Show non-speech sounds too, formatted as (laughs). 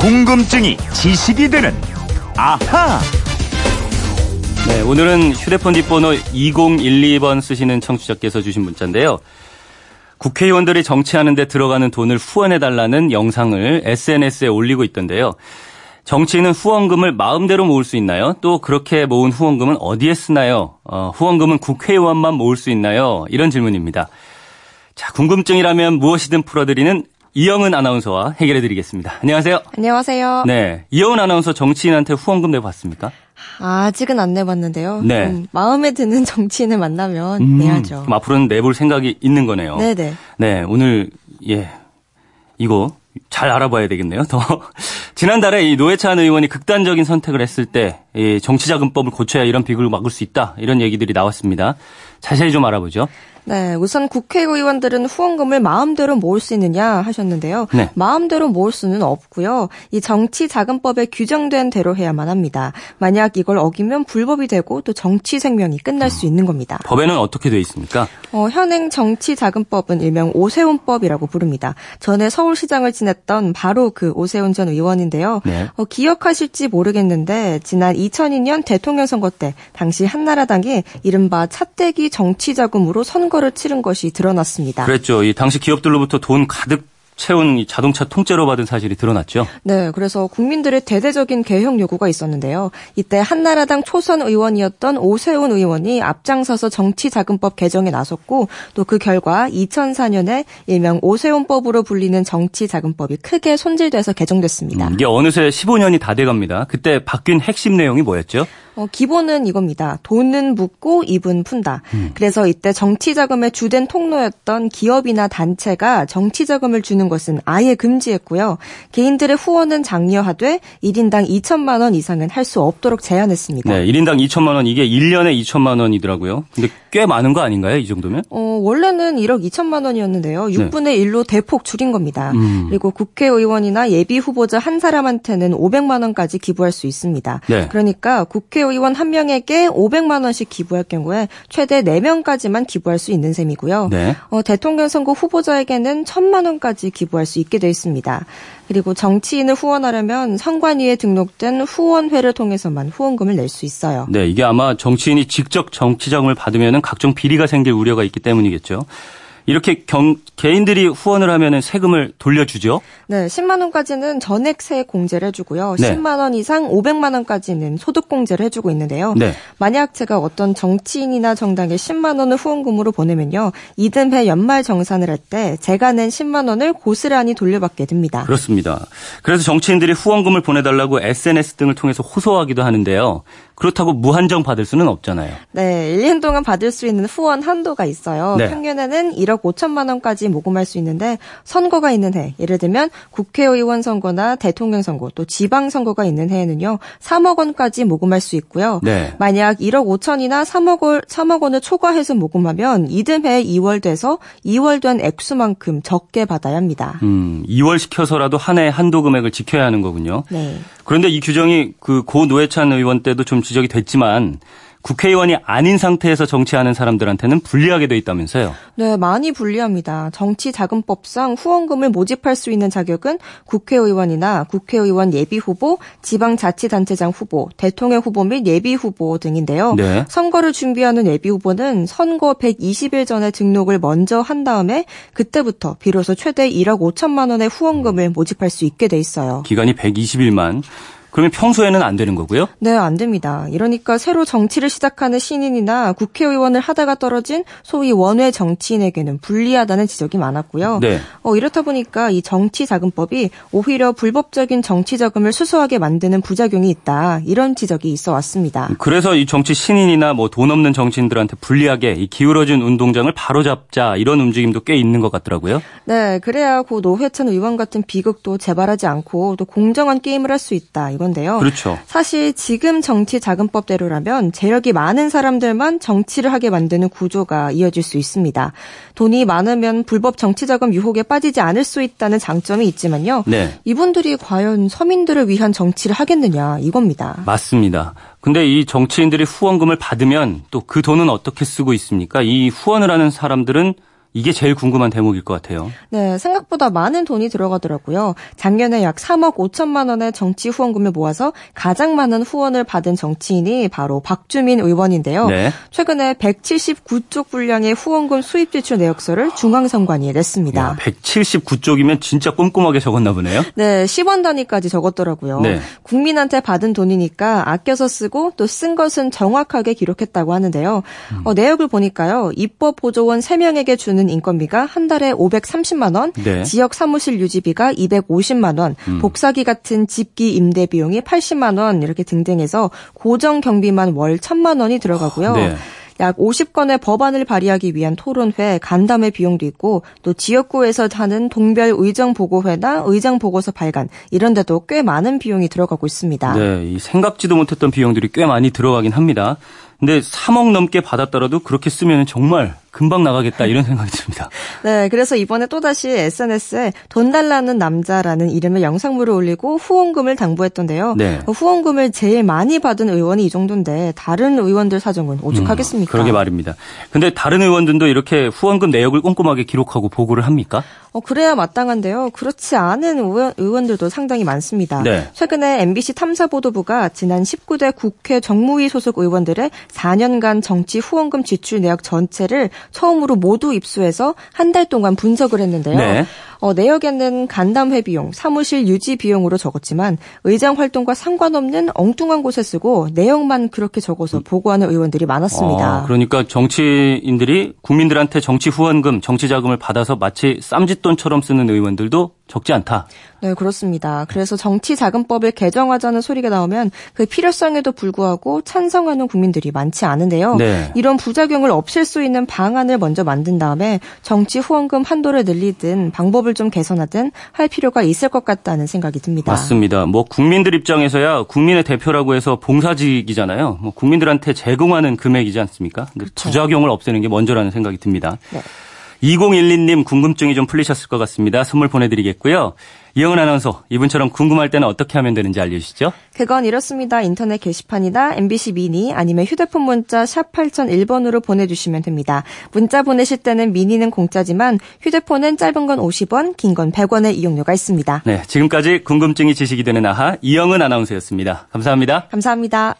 궁금증이 지식이 되는 아하. 네, 오늘은 휴대폰 뒷번호 2012번 쓰시는 청취자께서 주신 문자인데요. 국회의원들이 정치하는데 들어가는 돈을 후원해달라는 영상을 SNS에 올리고 있던데요. 정치인은 후원금을 마음대로 모을 수 있나요? 또 그렇게 모은 후원금은 어디에 쓰나요? 어, 후원금은 국회의원만 모을 수 있나요? 이런 질문입니다. 자, 궁금증이라면 무엇이든 풀어드리는 이영은 아나운서와 해결해 드리겠습니다. 안녕하세요. 안녕하세요. 네. 이영은 아나운서 정치인한테 후원금 내봤습니까? 아직은 안 내봤는데요. 네. 좀 마음에 드는 (laughs) 정치인을 만나면 음, 내야죠. 그럼 앞으로는 내볼 생각이 있는 거네요. 네네. 네, 오늘 예 이거 잘 알아봐야 되겠네요. 더 (laughs) 지난달에 이 노회찬 의원이 극단적인 선택을 했을 때 이 정치자금법을 고쳐야 이런 비극을 막을 수 있다 이런 얘기들이 나왔습니다. 자세히 좀 알아보죠. 네, 우선 국회의원들은 후원금을 마음대로 모을 수 있느냐 하셨는데요. 네. 마음대로 모을 수는 없고요. 이 정치자금법에 규정된 대로 해야만 합니다. 만약 이걸 어기면 불법이 되고 또 정치 생명이 끝날 수 있는 겁니다. 법에는 어떻게 되어 있습니까? 어, 현행 정치자금법은 일명 오세훈법이라고 부릅니다. 전에 서울시장을 지냈던 바로 그 오세훈 전 의원인데요. 네. 어, 기억하실지 모르겠는데 지난 2002년 대통령 선거 때 당시 한나라당이 이른바 차떼기 정치자금으로 선거 를 치른 것이 드러났습니다. 그랬죠. 이 당시 기업들로부터 돈 가득 채운 이 자동차 통째로 받은 사실이 드러났죠. 네, 그래서 국민들의 대대적인 개혁 요구가 있었는데요. 이때 한나라당 초선 의원이었던 오세훈 의원이 앞장서서 정치자금법 개정에 나섰고 또 그 결과 2004년에 일명 오세훈법으로 불리는 정치자금법이 크게 손질돼서 개정됐습니다. 음, 이게 어느새 15년이 다 돼갑니다. 그때 바뀐 핵심 내용이 뭐였죠? 어, 기본은 이겁니다. 돈은 묻고 입은 푼다. 그래서 이때 정치 자금의 주된 통로였던 기업이나 단체가 정치 자금을 주는 것은 아예 금지했고요. 개인들의 후원은 장려하되 1인당 2천만 원 이상은 할 수 없도록 제한했습니다. 네, 1인당 2천만 원 이게 1년에 2천만 원이더라고요. 근데 꽤 많은 거 아닌가요? 이 정도면? 어, 원래는 1억 2천만 원이었는데요. 6분의 1로 대폭 줄인 겁니다. 음. 그리고 국회의원이나 예비 후보자 한 사람한테는 500만 원까지 기부할 수 있습니다. 네. 그러니까 국회 의원 한 명에게 500만 원씩 기부할 경우에 최대 4명까지만 기부할 수 있는 셈이고요. 네. 어, 대통령 선거 후보자에게는 1천만 원까지 기부할 수 있게 되어 있습니다. 그리고 정치인을 후원하려면 선관위에 등록된 후원회를 통해서만 후원금을 낼 수 있어요. 네, 이게 아마 정치인이 직접 정치자금을 받으면 각종 비리가 생길 우려가 있기 때문이겠죠. 이렇게 경, 개인들이 후원을 하면 세금을 돌려주죠. 네, 10만 원까지는 전액세 공제를 해주고요. 네. 10만 원 이상 500만 원까지는 소득 공제를 해주고 있는데요. 네. 만약 제가 어떤 정치인이나 정당에 10만 원을 후원금으로 보내면요, 이듬해 연말 정산을 할 때 제가 낸 10만 원을 고스란히 돌려받게 됩니다. 그렇습니다. 그래서 정치인들이 후원금을 보내달라고 SNS 등을 통해서 호소하기도 하는데요. 그렇다고 무한정 받을 수는 없잖아요. 네, 1년 동안 받을 수 있는 후원 한도가 있어요. 네. 평균에는 1억 5천만 원까지 모금할 수 있는데 선거가 있는 해, 예를 들면 국회의원 선거나 대통령 선거, 또 지방 선거가 있는 해에는요. 3억 원까지 모금할 수 있고요. 네. 만약 1억 5천이나 3억 원, 3억 원을 초과해서 모금하면 이듬해 2월 돼서 2월 된 액수만큼 적게 받아야 합니다. 음, 2월 시켜서라도 한 해 한도 금액을 지켜야 하는 거군요. 네. 그런데 이 규정이 그 고 노회찬 의원 때도 좀 지적이 됐지만 국회의원이 아닌 상태에서 정치하는 사람들한테는 불리하게 돼 있다면서요. 네, 많이 불리합니다. 정치자금법상 후원금을 모집할 수 있는 자격은 국회의원이나 국회의원 예비 후보, 지방자치단체장 후보, 대통령 후보 및 예비 후보 등인데요. 네. 선거를 준비하는 예비 후보는 선거 120일 전에 등록을 먼저 한 다음에 그때부터 비로소 최대 1억 5천만 원의 후원금을 모집할 수 있게 돼 있어요. 기간이 120일만. 그러면 평소에는 안 되는 거고요? 네, 안 됩니다. 이러니까 새로 정치를 시작하는 신인이나 국회의원을 하다가 떨어진 소위 원외 정치인에게는 불리하다는 지적이 많았고요. 네. 어, 이렇다 보니까 이 정치자금법이 오히려 불법적인 정치자금을 수수하게 만드는 부작용이 있다. 이런 지적이 있어 왔습니다. 그래서 이 정치 신인이나 뭐 돈 없는 정치인들한테 불리하게 이 기울어진 운동장을 바로잡자 이런 움직임도 꽤 있는 것 같더라고요. 네, 그래야 고 노회찬 의원 같은 비극도 재발하지 않고 또 공정한 게임을 할 수 있다. 이건데요. 그렇죠. 사실 지금 정치 자금법대로라면 재력이 많은 사람들만 정치를 하게 만드는 구조가 이어질 수 있습니다. 돈이 많으면 불법 정치 자금 유혹에 빠지지 않을 수 있다는 장점이 있지만요. 네. 이분들이 과연 서민들을 위한 정치를 하겠느냐 이겁니다. 맞습니다. 근데 이 정치인들이 후원금을 받으면 또 그 돈은 어떻게 쓰고 있습니까? 이 후원을 하는 사람들은 이게 제일 궁금한 대목일 것 같아요. 네, 생각보다 많은 돈이 들어가더라고요. 작년에 약 3억 5천만 원의 정치 후원금을 모아서 가장 많은 후원을 받은 정치인이 바로 박주민 의원인데요. 네. 최근에 179쪽 분량의 후원금 수입 지출 내역서를 중앙선관위에 냈습니다. 야, 179쪽이면 진짜 꼼꼼하게 적었나 보네요. 네, 10원 단위까지 적었더라고요. 네. 국민한테 받은 돈이니까 아껴서 쓰고 또 쓴 것은 정확하게 기록했다고 하는데요. 음. 어, 내역을 보니까요. 입법 보조원 3명에게 주는 인건비가 한 달에 530만 원, 네. 지역 사무실 유지비가 250만 원, 음. 복사기 같은 집기 임대 비용이 80만 원 이렇게 등등해서 고정 경비만 월 1천만 원이 들어가고요. 네. 약 50건의 법안을 발의하기 위한 토론회, 간담회 비용도 있고 또 지역구에서 하는 동별 의정 보고회나 의정 보고서 발간 이런 데도 꽤 많은 비용이 들어가고 있습니다. 네, 이 생각지도 못했던 비용들이 꽤 많이 들어가긴 합니다. 근데 3억 넘게 받았더라도 그렇게 쓰면 정말 금방 나가겠다 이런 생각이 듭니다. 네, 그래서 이번에 또다시 SNS에 돈 달라는 남자라는 이름의 영상물을 올리고 후원금을 당부했던데요. 네. 후원금을 제일 많이 받은 의원이 이 정도인데 다른 의원들 사정은 오죽하겠습니까? 음, 그러게 말입니다. 근데 다른 의원들도 이렇게 후원금 내역을 꼼꼼하게 기록하고 보고를 합니까? 어, 그래야 마땅한데요. 그렇지 않은 의원, 의원들도 상당히 많습니다. 네. 최근에 MBC 탐사보도부가 지난 19대 국회 정무위 소속 의원들의 4년간 정치 후원금 지출 내역 전체를 처음으로 모두 입수해서 한달 동안 분석을 했는데요. 네. 어, 내역에는 간담회 비용, 사무실 유지 비용으로 적었지만 의장 활동과 상관없는 엉뚱한 곳에 쓰고 내용만 그렇게 적어서 보고하는 의원들이 많았습니다. 아, 그러니까 정치인들이 국민들한테 정치 후원금, 정치 자금을 받아서 마치 쌈짓돈처럼 쓰는 의원들도 적지 않다. 네, 그렇습니다. 그래서 정치자금법을 개정하자는 소리가 나오면 그 필요성에도 불구하고 찬성하는 국민들이 많지 않은데요. 네. 이런 부작용을 없앨 수 있는 방안을 먼저 만든 다음에 정치 후원금 한도를 늘리든 방법을 좀 개선하든 할 필요가 있을 것 같다는 생각이 듭니다. 맞습니다. 뭐 국민들 입장에서야 국민의 대표라고 해서 봉사직이잖아요. 뭐 국민들한테 제공하는 금액이지 않습니까? 근데 부작용을 없애는 게 먼저라는 생각이 듭니다. 네. 2012님 궁금증이 좀 풀리셨을 것 같습니다. 선물 보내드리겠고요. 이영은 아나운서, 이분처럼 궁금할 때는 어떻게 하면 되는지 알려주시죠. 그건 이렇습니다. 인터넷 게시판이나 MBC 미니 아니면 휴대폰 문자 샵 8001번으로 보내주시면 됩니다. 문자 보내실 때는 미니는 공짜지만 휴대폰은 짧은 건 50원, 긴 건 100원의 이용료가 있습니다. 네, 지금까지 궁금증이 지식이 되는 아하 이영은 아나운서였습니다. 감사합니다. 감사합니다.